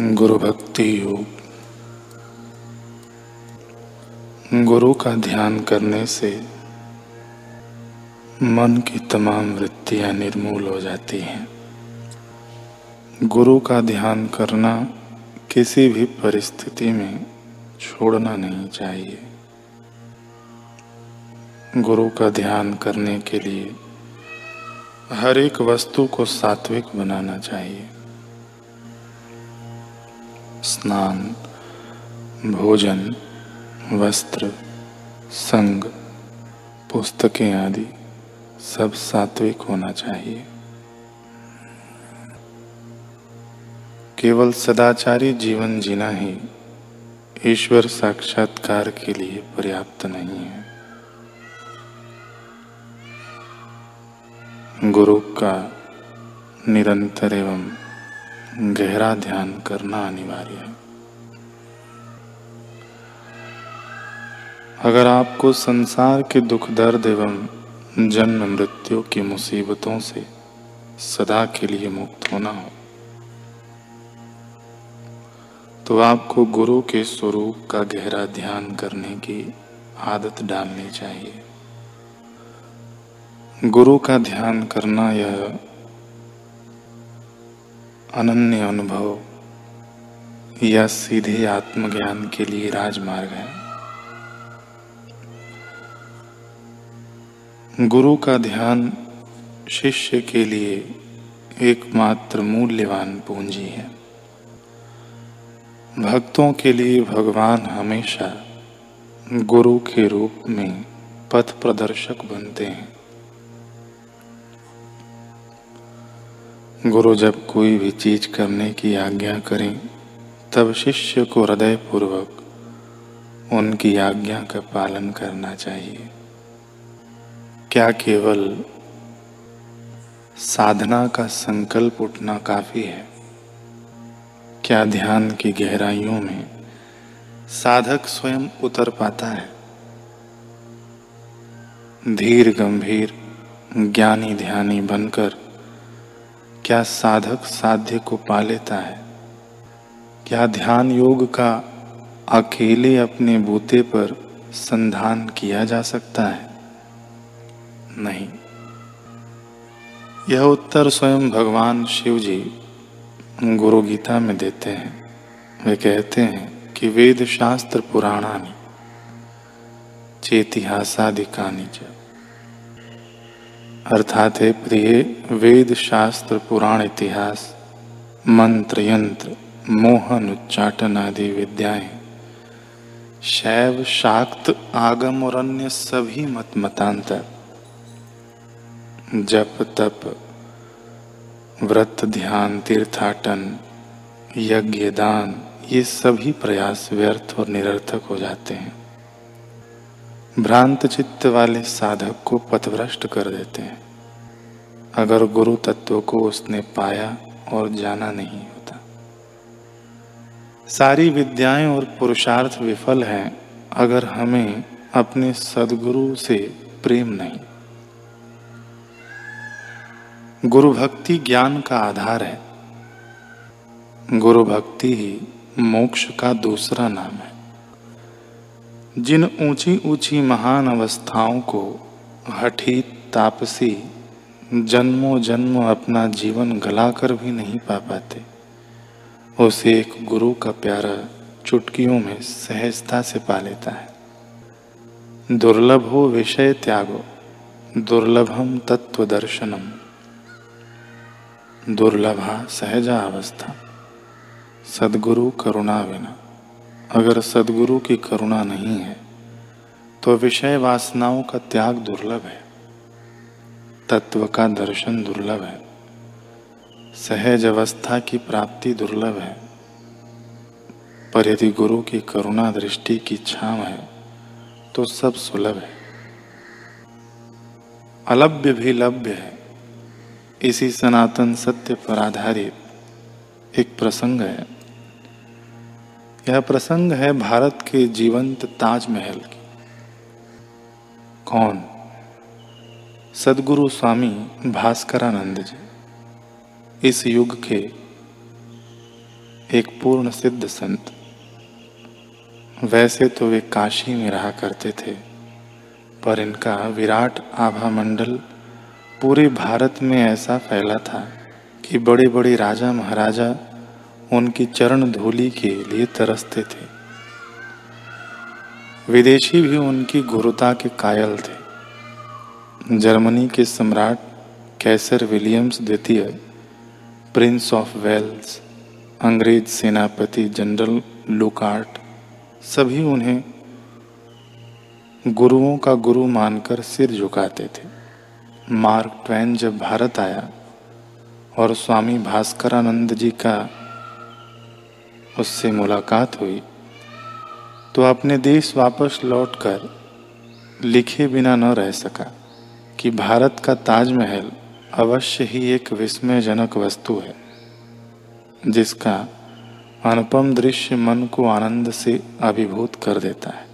गुरु भक्ति योग। गुरु का ध्यान करने से मन की तमाम वृत्तियाँ निर्मूल हो जाती हैं। गुरु का ध्यान करना किसी भी परिस्थिति में छोड़ना नहीं चाहिए। गुरु का ध्यान करने के लिए हर एक वस्तु को सात्विक बनाना चाहिए। स्नान, भोजन, वस्त्र, संग, पुस्तकें आदि सब सात्विक होना चाहिए। केवल सदाचारी जीवन जीना ही ईश्वर साक्षात्कार के लिए पर्याप्त नहीं है। गुरु का निरंतर एवं गहरा ध्यान करना अनिवार्य है। अगर आपको संसार के दुख, दर्द एवं जन्म मृत्यु की मुसीबतों से सदा के लिए मुक्त होना हो तो आपको गुरु के स्वरूप का गहरा ध्यान करने की आदत डालनी चाहिए। गुरु का ध्यान करना यह अनन्य अनुभव या सीधे आत्मज्ञान के लिए राजमार्ग है। गुरु का ध्यान शिष्य के लिए एकमात्र मूल्यवान पूंजी है। भक्तों के लिए भगवान हमेशा गुरु के रूप में पथ प्रदर्शक बनते हैं। गुरु जब कोई भी चीज़ करने की आज्ञा करें, तब शिष्य को हृदय पूर्वक उनकी आज्ञा का पालन करना चाहिए। क्या केवल साधना का संकल्प उठना काफ़ी है? क्या ध्यान की गहराइयों में साधक स्वयं उतर पाता है? धीर गंभीर ज्ञानी ध्यानी बनकर क्या साधक साध्य को पा लेता है? क्या ध्यान योग का अकेले अपने बूते पर संधान किया जा सकता है? नहीं। यह उत्तर स्वयं भगवान शिव जी गुरु गीता में देते हैं। वे कहते हैं कि वेद शास्त्र पुराणानी चेतिहासादिकानी च। अर्थात हे प्रिय, वेद शास्त्र, पुराण इतिहास मंत्र यंत्र मोहन उच्चाटन आदि विद्याएँ, शैव, शाक्त, आगम और अन्य सभी मत मतांतर, जप, तप, व्रत, ध्यान, तीर्थाटन, यज्ञ, दान, ये सभी प्रयास व्यर्थ और निरर्थक हो जाते हैं। भ्रांत चित्त वाले साधक को पथभ्रष्ट कर देते हैं। अगर गुरु तत्व को उसने पाया और जाना नहीं होता। सारी विद्याएँ और पुरुषार्थ विफल हैं, अगर हमें अपने सदगुरु से प्रेम नहीं। गुरु भक्ति ज्ञान का आधार है। गुरु भक्ति ही मोक्ष का दूसरा नाम है। जिन ऊँची ऊँची महान अवस्थाओं को हठी तापसी जन्मों जन्म अपना जीवन गलाकर भी नहीं पा पाते, उसे एक गुरु का प्यारा चुटकियों में सहजता से पा लेता है। दुर्लभ हो विषय त्यागो, दुर्लभम तत्व दर्शनम। दुर्लभा सहजा अवस्था, सदगुरु करुणा बिना अगर सदगुरु की करुणा नहीं है तो विषय वासनाओं का त्याग दुर्लभ है। तत्व का दर्शन दुर्लभ है। सहज अवस्था की प्राप्ति दुर्लभ है। पर यदि गुरु की करुणा दृष्टि की छाव है तो सब सुलभ है। अलभ्य भी लभ्य है। इसी सनातन सत्य पर आधारित एक प्रसंग है। यह प्रसंग है भारत के जीवंत ताजमहल की। कौन? सदगुरु स्वामी भास्करानंद जी। इस युग के एक पूर्ण सिद्ध संत। वैसे तो वे काशी में रहा करते थे, पर इनका विराट आभा मंडल पूरे भारत में ऐसा फैला था कि बड़े बड़े राजा महाराजा उनकी चरण धूलि के लिए तरसते थे। विदेशी भी उनकी गुरुता के कायल थे। जर्मनी के सम्राट कैसर विलियम्स द्वितीय, प्रिंस ऑफ़ वेल्स, अंग्रेज़ सेनापति जनरल लुकार्ट, सभी उन्हें गुरुओं का गुरु मानकर सिर झुकाते थे। मार्क ट्वेन जब भारत आया और स्वामी भास्करानंद जी का उससे मुलाकात हुई तो अपने देश वापस लौटकर लिखे बिना न रह सका कि भारत का ताजमहल अवश्य ही एक विस्मयजनक वस्तु है, जिसका अनुपम दृश्य मन को आनंद से अभिभूत कर देता है।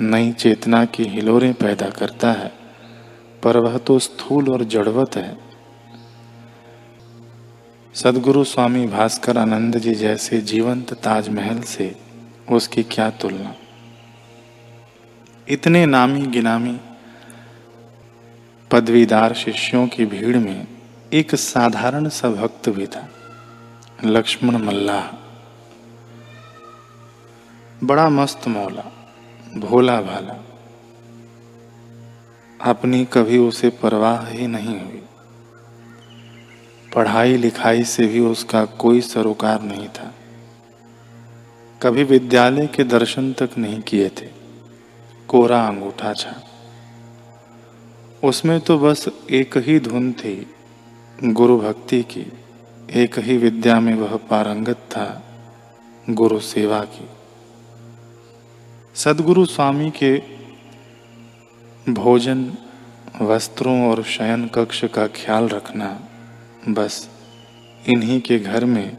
नई चेतना की हिलोरें पैदा करता है पर वह तो स्थूल और जड़वत है। सदगुरु स्वामी भास्कर आनंद जी जैसे जीवंत ताजमहल से उसकी क्या तुलना? इतने नामी गिनामी पदवीदार शिष्यों की भीड़ में एक साधारण सा भक्त भी था, लक्ष्मण मल्लाह। बड़ा मस्त मौला, भोला भाला। अपनी कभी उसे परवाह ही नहीं हुई। पढ़ाई लिखाई से भी उसका कोई सरोकार नहीं था। कभी विद्यालय के दर्शन तक नहीं किए थे। कोरा अंगूठा छा। उसमें तो बस एक ही धुन थी, गुरु भक्ति की। एक ही विद्या में वह पारंगत था, गुरु सेवा की। सदगुरु स्वामी के भोजन, वस्त्रों और शयन कक्ष का ख्याल रखना बस इन्हीं के घर में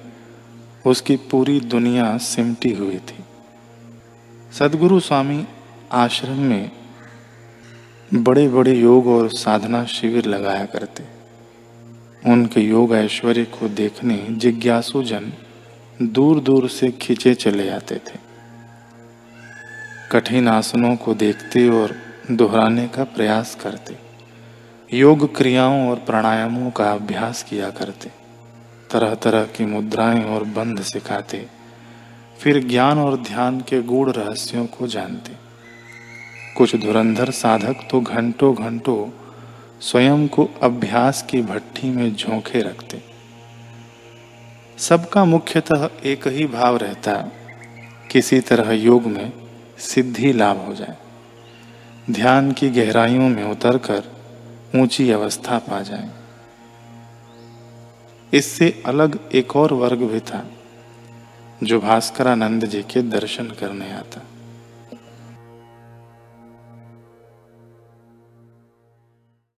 उसकी पूरी दुनिया सिमटी हुई थी। सदगुरु स्वामी आश्रम में बड़े बड़े योग और साधना शिविर लगाया करते। उनके योग ऐश्वर्य को देखने जिज्ञासु जन दूर दूर से खींचे चले आते थे। कठिन आसनों को देखते और दोहराने का प्रयास करते। योग क्रियाओं और प्राणायामों का अभ्यास किया करते तरह तरह की मुद्राएँ और बंध सिखाते, फिर ज्ञान और ध्यान के गूढ़ रहस्यों को जानते। कुछ धुरंधर साधक तो घंटों घंटों स्वयं को अभ्यास की भट्टी में झोंके रखते। सबका मुख्यतः एक ही भाव रहता, किसी तरह योग में सिद्धि लाभ हो जाए। ध्यान की गहराइयों में उतरकर ऊँची अवस्था पा जाए। इससे अलग एक और वर्ग भी था, जो भास्करानंद जी के दर्शन करने आता।